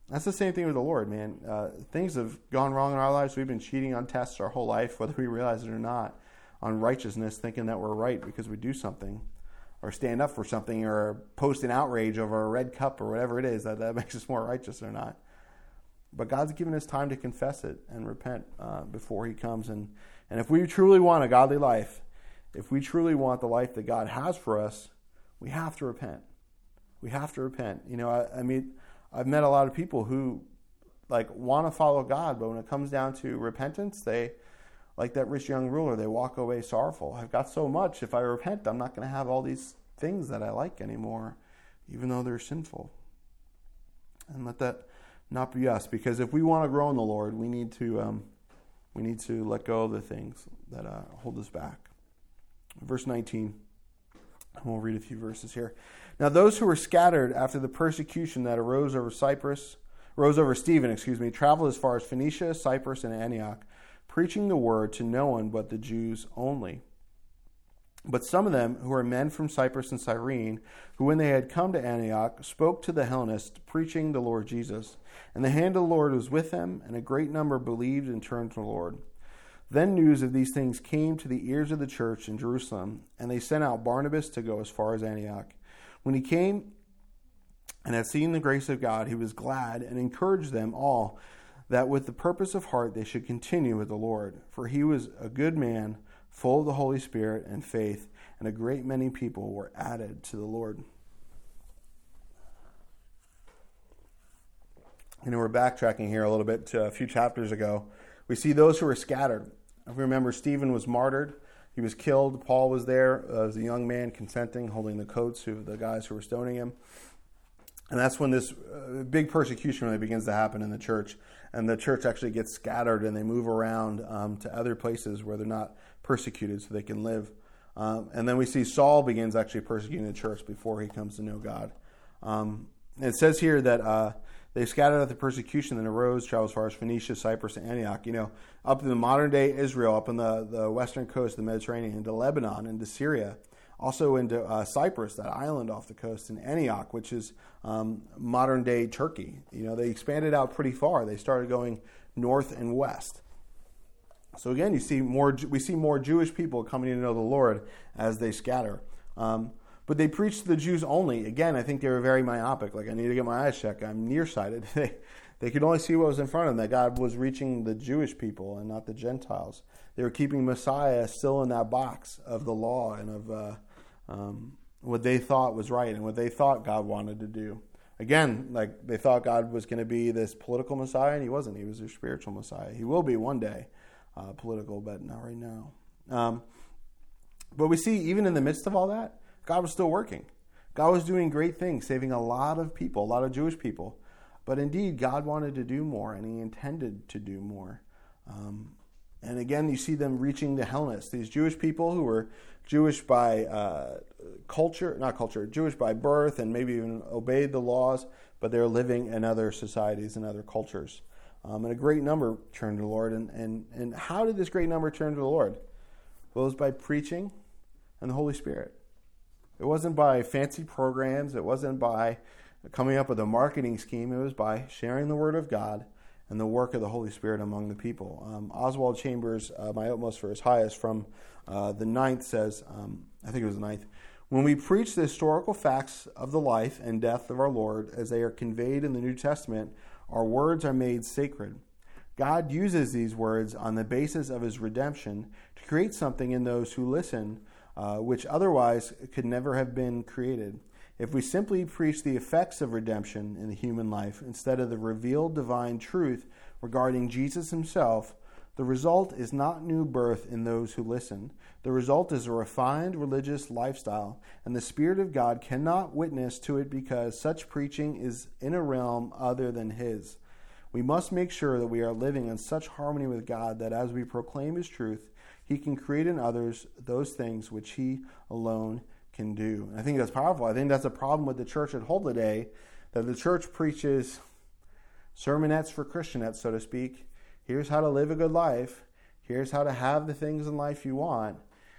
That's the same thing with the Lord, man. Uh, things have gone wrong in our lives. We've been cheating on tests our whole life, whether we realize it or not, on righteousness, thinking that we're right because we do something, or stand up for something, or post an outrage over a red cup or whatever it is that, that makes us more righteous or not. But God's given us time to confess it and repent uh, before He comes. And, and if we truly want a godly life, if we truly want the life that God has for us, we have to repent. We have to repent. You know, I, I mean, I've met a lot of people who like want to follow God, but when it comes down to repentance, they like that rich young ruler, they walk away sorrowful. I've got so much. If I repent, I'm not going to have all these things that I like anymore, even though they're sinful. And let that not be us. Because if we want to grow in the Lord, we need to um, we need to let go of the things that uh, hold us back. Verse 19. We'll read a few verses here. Now, those who were scattered after the persecution that arose over Cyprus, rose over Stephen, excuse me, traveled as far as Phoenicia, Cyprus, and Antioch, preaching the word to no one but the Jews only. But some of them, who were men from Cyprus and Cyrene, who when they had come to Antioch, spoke to the Hellenists, preaching the Lord Jesus. And the hand of the Lord was with them, and a great number believed and turned to the Lord. Then news of these things came to the ears of the church in Jerusalem, and they sent out Barnabas to go as far as Antioch. When he came and had seen the grace of God, he was glad and encouraged them all that with the purpose of heart they should continue with the Lord. For he was a good man, full of the Holy Spirit and faith, and a great many people were added to the Lord. You know, we're backtracking here a little bit to a few chapters ago. We see those who were scattered. If we remember, Stephen was martyred. He was killed. Paul was there as a young man consenting, holding the coats of the guys who were stoning him. And that's when this uh, big persecution really begins to happen in the church. And the church actually gets scattered and they move around um, to other places where they're not persecuted so they can live. Um, and then we see Saul begins actually persecuting the church before he comes to know God. Um, it says here that uh, they scattered at the persecution that arose, traveled as far as Phoenicia, Cyprus, and Antioch. You know, up in the modern day Israel, up in the, the western coast of the Mediterranean, into Lebanon, into Syria, also into uh, Cyprus, that island off the coast, and Antioch, which is um, modern day Turkey. You know, they expanded out pretty far. They started going north and west. So again, you see more. We see more Jewish people coming to know the Lord as they scatter. Um, but they preached to the Jews only. Again, I think they were very myopic. Like, I need to get my eyes checked. I'm nearsighted. they, they could only see what was in front of them, that God was reaching the Jewish people and not the Gentiles. They were keeping Messiah still in that box of the law and of uh, um, what they thought was right and what they thought God wanted to do. Again, like they thought God was going to be this political Messiah, and He wasn't. He was their spiritual Messiah. He will be one day uh, political, but not right now. Um, but we see, even in the midst of all that, God was still working. God was doing great things, saving a lot of people, a lot of Jewish people. But indeed, God wanted to do more, and He intended to do more. Um, and again, you see them reaching the Hellenists, these Jewish people who were Jewish by uh, culture, not culture, Jewish by birth, and maybe even obeyed the laws, but they're living in other societies and other cultures. Um, and a great number turned to the Lord. And, and, and how did this great number turn to the Lord? Well, it was by preaching and the Holy Spirit. It wasn't by fancy programs. It wasn't by coming up with a marketing scheme. It was by sharing the Word of God and the work of the Holy Spirit among the people. Um, Oswald Chambers, uh, My Utmost for His Highest, from uh, the ninth says, um, I think it was the ninth, when we preach the historical facts of the life and death of our Lord as they are conveyed in the New Testament, our words are made sacred. God uses these words on the basis of his redemption to create something in those who listen uh, which otherwise could never have been created. If we simply preach the effects of redemption in the human life instead of the revealed divine truth regarding Jesus himself, the result is not new birth in those who listen. The result is a refined religious lifestyle, and the Spirit of God cannot witness to it because such preaching is in a realm other than His. We must make sure that we are living in such harmony with God that as we proclaim His truth, he can create in others those things which He alone can do. And I think that's powerful. I think that's a problem with the church at Whole today, that the church preaches sermonettes for Christianettes, so to speak. Here's how to live a good life. Here's how to have the things in life you want.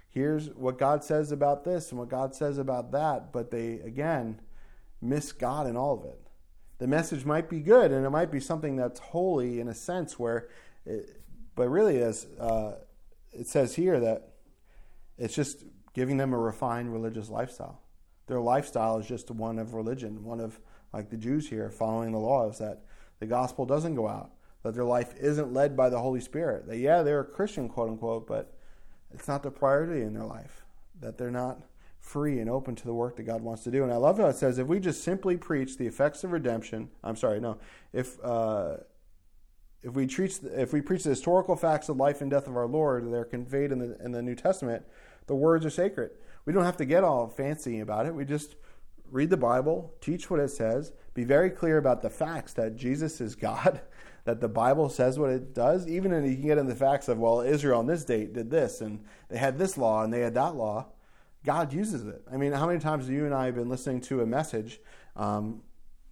Here's what God says about this and what God says about that. But they, again, miss God in all of it. The message might be good and it might be something that's holy in a sense where, it, but really, as uh, it says here that it's just giving them a refined religious lifestyle. Their lifestyle is just one of religion, one of, like the Jews here, following the laws, that the gospel doesn't go out, their life isn't led by the Holy Spirit. That, yeah, they're a Christian, quote unquote, but it's not the priority in their life, that they're not free and open to the work that God wants to do. And I love how it says if we just simply preach the effects of redemption, I'm sorry, no, if uh, if we treat if we preach the historical facts of life and death of our Lord, they're conveyed in the in the New Testament. The words are sacred. We don't have to get all fancy about it. We just read the Bible, teach what it says, be very clear about the facts that Jesus is God, that the Bible says what it does. Even if you can get in the facts of well, Israel on this date did this, and they had this law and they had that law. God uses it. I mean, how many times have you and I have been listening to a message, um,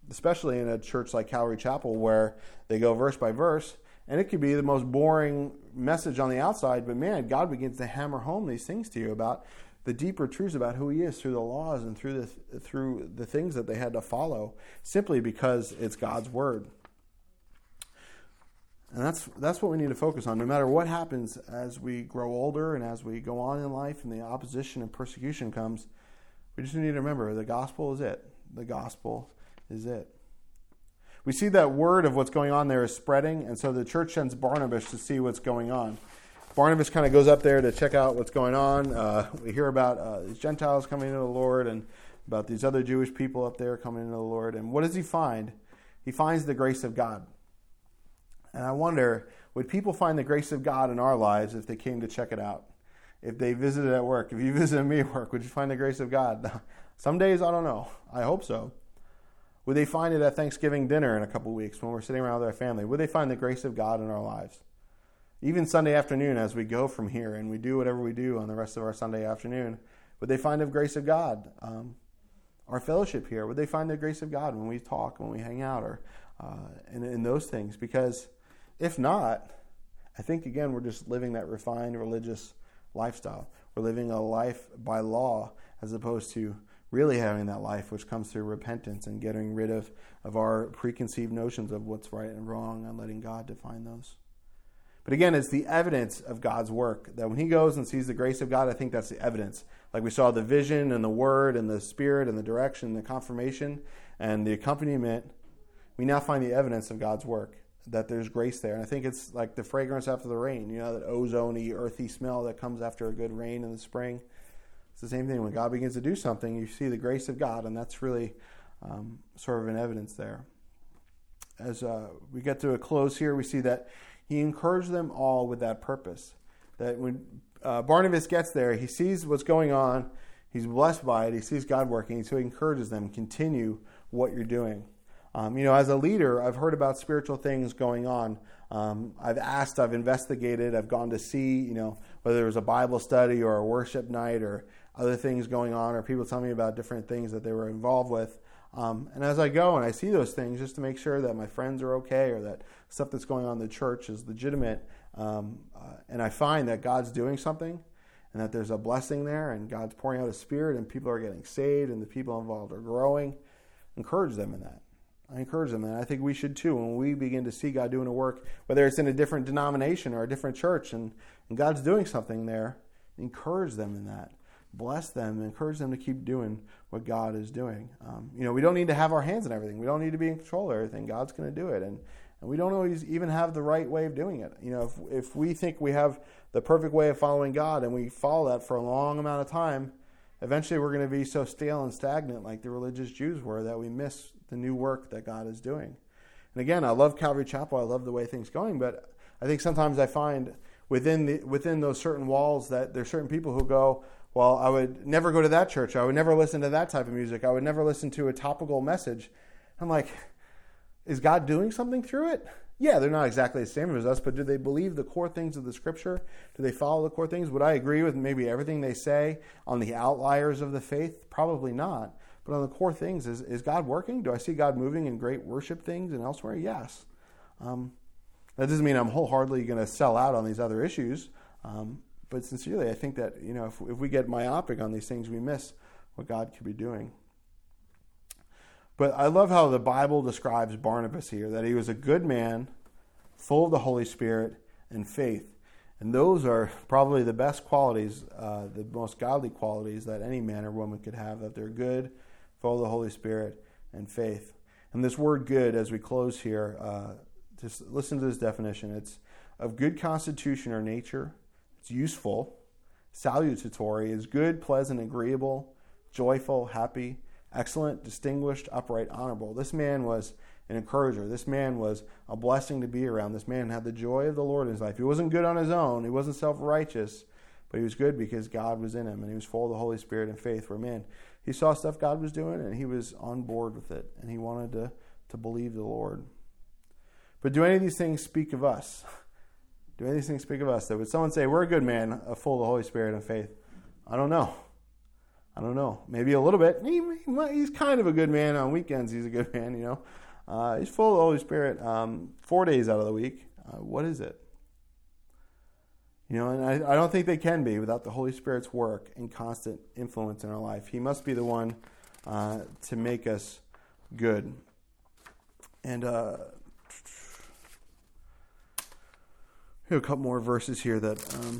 especially in a church like Calvary Chapel, where they go verse by verse, and it could be the most boring message on the outside, but man, God begins to hammer home these things to you about the deeper truths about who He is through the laws and through the through the things that they had to follow, simply because it's God's word. And that's that's what we need to focus on. No matter what happens as we grow older and as we go on in life and the opposition and persecution comes, we just need to remember the gospel is it. The gospel is it. We see that word of what's going on there is spreading, and so the church sends Barnabas to see what's going on. Barnabas kind of goes up there to check out what's going on. Uh, we hear about uh, these Gentiles coming into the Lord and about these other Jewish people up there coming into the Lord. And what does he find? He finds the grace of God. And I wonder, would people find the grace of God in our lives if they came to check it out? If they visited at work, if you visited me at work, would you find the grace of God? Some days, I don't know. I hope so. Would they find it at Thanksgiving dinner in a couple weeks when we're sitting around with our family? Would they find the grace of God in our lives? Even Sunday afternoon, as we go from here and we do whatever we do on the rest of our Sunday afternoon, would they find the grace of God? Um, our fellowship here, would they find the grace of God when we talk, when we hang out, or uh, in, in those things? Because if not, I think again we're just living that refined religious lifestyle. We're living a life by law as opposed to really having that life which comes through repentance and getting rid of, of our preconceived notions of what's right and wrong and letting God define those. But again, it's the evidence of God's work that when he goes and sees the grace of God, I think that's the evidence. Like we saw the vision and the word and the spirit and the direction, and the confirmation and the accompaniment, we now find the evidence of God's work that there's grace there. And I think it's like the fragrance after the rain, you know, that ozony, earthy smell that comes after a good rain in the spring. It's the same thing. When God begins to do something, you see the grace of God, and that's really um, sort of an evidence there. As uh, we get to a close here, we see that he encouraged them all with that purpose. That when uh, Barnabas gets there, he sees what's going on, he's blessed by it, he sees God working, so he encourages them, continue what you're doing. Um, you know, as a leader, I've heard about spiritual things going on. Um, I've asked, I've investigated, I've gone to see, you know, whether it was a Bible study or a worship night or other things going on, or people tell me about different things that they were involved with. Um, and as I go and I see those things, just to make sure that my friends are okay or that stuff that's going on in the church is legitimate, um, uh, and I find that God's doing something and that there's a blessing there and God's pouring out a spirit and people are getting saved and the people involved are growing, encourage them in that. I encourage them, and I think we should too. When we begin to see God doing a work, whether it's in a different denomination or a different church, and, and God's doing something there, encourage them in that. Bless them, encourage them to keep doing what God is doing. Um, you know, we don't need to have our hands in everything. We don't need to be in control of everything. God's going to do it, and and we don't always even have the right way of doing it. You know, if if we think we have the perfect way of following God and we follow that for a long amount of time, eventually we're going to be so stale and stagnant like the religious Jews were that we miss the new work that God is doing. And again, I love Calvary Chapel. I love the way things going, but I think sometimes I find within the within those certain walls that there's certain people who go, well, I would never go to that church. I would never listen to that type of music. I would never listen to a topical message. I'm like, is God doing something through it? Yeah, they're not exactly the same as us, but do they believe the core things of the scripture? Do they follow the core things? Would I agree with maybe everything they say on the outliers of the faith? Probably not. But on the core things, is, is God working? Do I see God moving in great worship things and elsewhere? Yes. Um, that doesn't mean I'm wholeheartedly going to sell out on these other issues. Um, but sincerely, I think that you know if, if we get myopic on these things, we miss what God could be doing. But I love how the Bible describes Barnabas here that he was a good man, full of the Holy Spirit and faith. And those are probably the best qualities, uh, the most godly qualities that any man or woman could have, that they're good, full of the Holy Spirit and faith. And this word good, as we close here, uh, just listen to this definition. It's of good constitution or nature, it's useful, salutatory, is good, pleasant, agreeable, joyful, happy excellent, distinguished, upright, honorable. This man was an encourager. This man was a blessing to be around. This man had the joy of the Lord in his life. He wasn't good on his own, he wasn't self righteous, but he was good because God was in him and he was full of the Holy Spirit and faith. Where, man, he saw stuff God was doing and he was on board with it and he wanted to, to believe the Lord. But do any of these things speak of us? Do any of these things speak of us? That would someone say, We're a good man, a full of the Holy Spirit and faith? I don't know. I don't know, maybe a little bit. He, he's kind of a good man on weekends. He's a good man, you know. Uh, he's full of the Holy Spirit um, four days out of the week. Uh, what is it? You know, and I, I don't think they can be without the Holy Spirit's work and constant influence in our life. He must be the one uh, to make us good. And uh, a couple more verses here that um,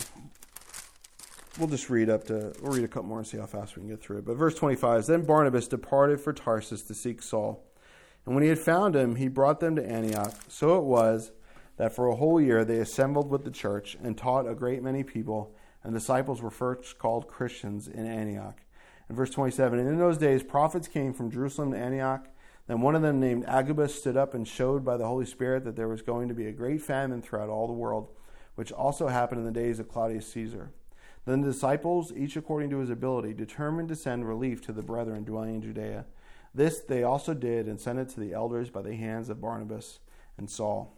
we'll just read up to. We'll read a couple more and see how fast we can get through it. But verse 25 is Then Barnabas departed for Tarsus to seek Saul. And when he had found him, he brought them to Antioch. So it was that for a whole year they assembled with the church and taught a great many people, and disciples were first called Christians in Antioch. In verse 27, and in those days prophets came from Jerusalem to Antioch. Then one of them, named Agabus, stood up and showed by the Holy Spirit that there was going to be a great famine throughout all the world, which also happened in the days of Claudius Caesar. Then the disciples, each according to his ability, determined to send relief to the brethren dwelling in Judea. This they also did and sent it to the elders by the hands of Barnabas and Saul.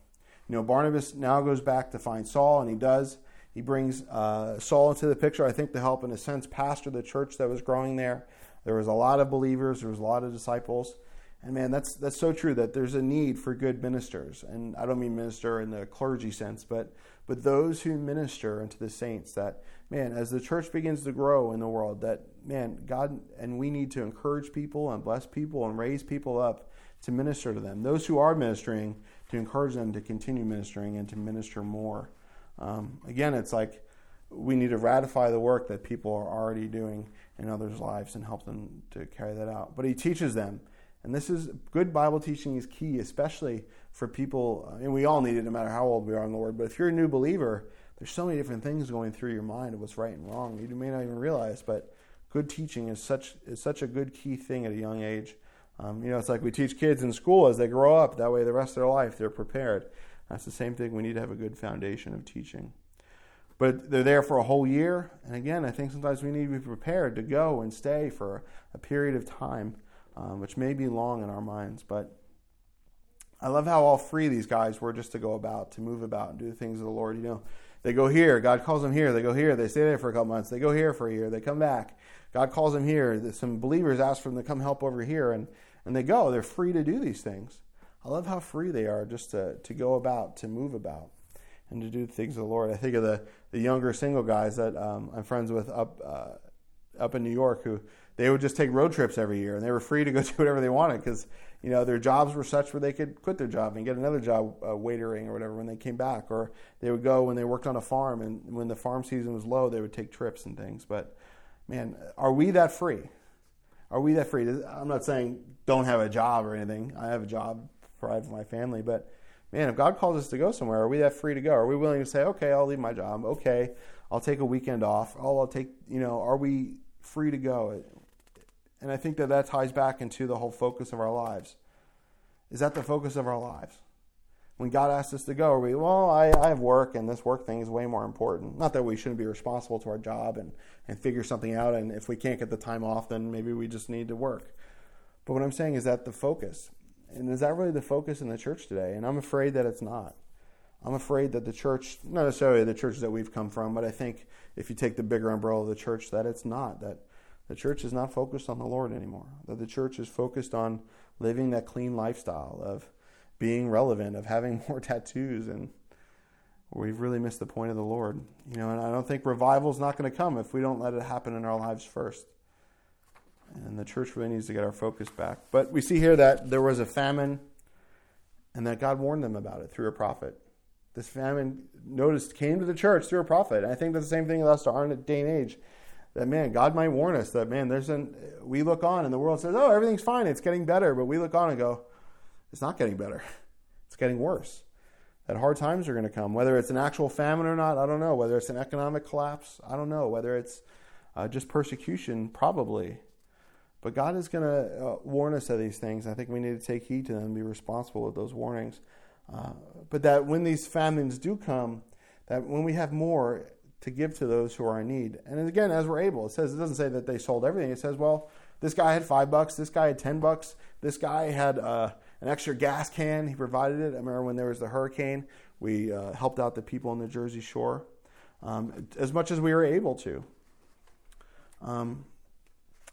You know, Barnabas now goes back to find Saul, and he does. He brings uh, Saul into the picture, I think, to help, in a sense, pastor the church that was growing there. There was a lot of believers, there was a lot of disciples. And man, that's that's so true that there's a need for good ministers. And I don't mean minister in the clergy sense, but but those who minister unto the saints that man, as the church begins to grow in the world, that man, God and we need to encourage people and bless people and raise people up to minister to them. Those who are ministering, to encourage them to continue ministering and to minister more. Um, again, it's like we need to ratify the work that people are already doing in others' lives and help them to carry that out. But he teaches them. And this is good Bible teaching is key, especially for people, and we all need it no matter how old we are in the Lord. But if you're a new believer, there's so many different things going through your mind of what's right and wrong. You may not even realize, but good teaching is such is such a good key thing at a young age. Um, you know, it's like we teach kids in school as they grow up. That way, the rest of their life they're prepared. That's the same thing. We need to have a good foundation of teaching. But they're there for a whole year, and again, I think sometimes we need to be prepared to go and stay for a period of time, um, which may be long in our minds. But I love how all free these guys were just to go about, to move about, and do the things of the Lord. You know, they go here. God calls them here. They go here. They stay there for a couple months. They go here for a year. They come back. God calls them here. Some believers ask for them to come help over here, and, and they go. They're free to do these things. I love how free they are just to, to go about, to move about, and to do things of the Lord. I think of the, the younger single guys that um, I'm friends with up uh, up in New York who they would just take road trips every year, and they were free to go do whatever they wanted because you know their jobs were such where they could quit their job and get another job uh, waitering or whatever when they came back, or they would go when they worked on a farm, and when the farm season was low, they would take trips and things. But man, are we that free? Are we that free? I'm not saying don't have a job or anything. I have a job, provide for my family, but man, if God calls us to go somewhere, are we that free to go? Are we willing to say, okay, I'll leave my job. Okay, I'll take a weekend off. Oh, I'll take, you know, are we free to go? And I think that that ties back into the whole focus of our lives. Is that the focus of our lives? When God asks us to go, are we, well, I, I have work and this work thing is way more important. Not that we shouldn't be responsible to our job and, and figure something out. And if we can't get the time off, then maybe we just need to work. But what I'm saying is that the focus. And is that really the focus in the church today? And I'm afraid that it's not. I'm afraid that the church, not necessarily the churches that we've come from, but I think if you take the bigger umbrella of the church, that it's not. That the church is not focused on the Lord anymore. That the church is focused on living that clean lifestyle of being relevant, of having more tattoos, and we've really missed the point of the Lord. You know, and I don't think revival is not going to come if we don't let it happen in our lives first. And the church really needs to get our focus back. But we see here that there was a famine and that God warned them about it through a prophet. This famine, noticed, came to the church through a prophet. And I think that's the same thing with us to our day and age that man, God might warn us that man, there's an we look on and the world says, oh, everything's fine, it's getting better, but we look on and go, it's not getting better, it's getting worse. That hard times are going to come, whether it's an actual famine or not, I don't know. Whether it's an economic collapse, I don't know. Whether it's uh, just persecution, probably. But God is going to uh, warn us of these things. I think we need to take heed to them and be responsible with those warnings. Uh, but that when these famines do come, that when we have more, to give to those who are in need. And again, as we're able, it says it doesn't say that they sold everything. It says, well, this guy had five bucks, this guy had ten bucks, this guy had uh, an extra gas can. He provided it. I remember when there was the hurricane, we uh, helped out the people on the Jersey Shore um, as much as we were able to. Um,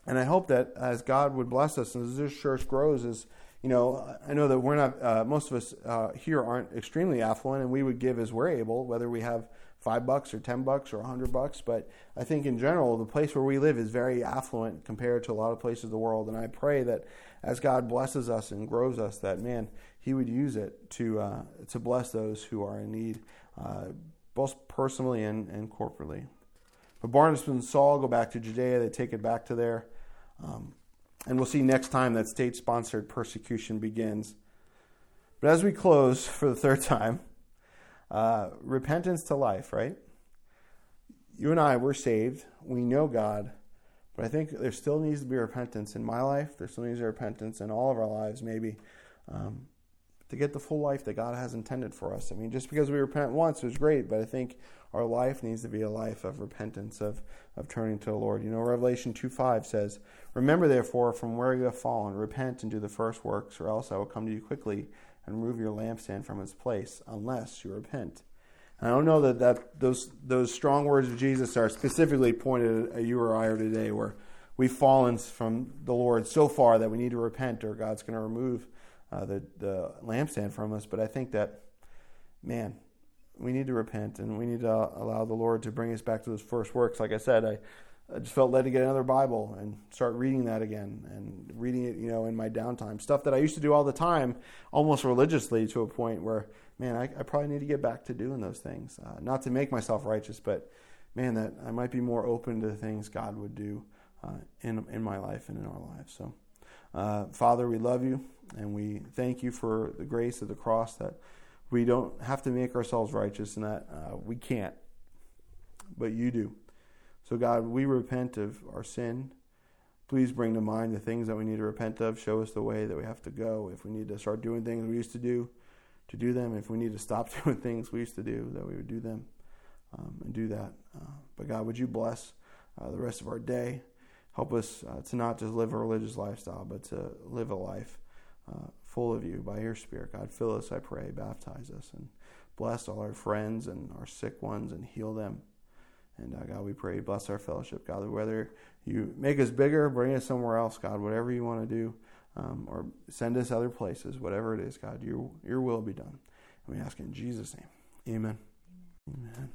and I hope that as God would bless us and as this church grows, is you know, I know that we're not, uh, most of us uh, here aren't extremely affluent, and we would give as we're able, whether we have five bucks or ten bucks or a hundred bucks. But I think in general, the place where we live is very affluent compared to a lot of places of the world. And I pray that as God blesses us and grows us, that man, He would use it to uh, to bless those who are in need, uh, both personally and, and corporately. But Barnabas and Saul go back to Judea. They take it back to there. Um, and we'll see next time that state sponsored persecution begins. But as we close for the third time, uh, repentance to life, right? You and I, we're saved. We know God. But I think there still needs to be repentance in my life. There still needs to be repentance in all of our lives, maybe, um, to get the full life that God has intended for us. I mean, just because we repent once is great, but I think our life needs to be a life of repentance, of, of turning to the Lord. You know, Revelation 2 5 says, Remember, therefore, from where you have fallen, repent and do the first works, or else I will come to you quickly and remove your lampstand from its place, unless you repent. I don't know that, that those, those strong words of Jesus are specifically pointed at you or I or today, where we've fallen from the Lord so far that we need to repent, or God's going to remove uh, the, the lampstand from us. But I think that, man, we need to repent and we need to allow the Lord to bring us back to those first works. Like I said, I, I just felt led to get another Bible and start reading that again and reading it, you know, in my downtime. Stuff that I used to do all the time, almost religiously, to a point where, man, I, I probably need to get back to doing those things. Uh, not to make myself righteous, but man, that I might be more open to the things God would do uh, in in my life and in our lives. So, uh, Father, we love you and we thank you for the grace of the cross that we don't have to make ourselves righteous and that uh, we can't, but you do. So, God, we repent of our sin. Please bring to mind the things that we need to repent of. Show us the way that we have to go. If we need to start doing things we used to do, to do them. If we need to stop doing things we used to do, that we would do them um, and do that. Uh, but, God, would you bless uh, the rest of our day? Help us uh, to not just live a religious lifestyle, but to live a life uh, full of you by your Spirit. God, fill us, I pray, baptize us, and bless all our friends and our sick ones and heal them. And uh, God, we pray, bless our fellowship, God, whether you make us bigger, bring us somewhere else, God, whatever you want to do, um, or send us other places, whatever it is, God, your, your will be done. And we ask in Jesus' name. Amen. Amen.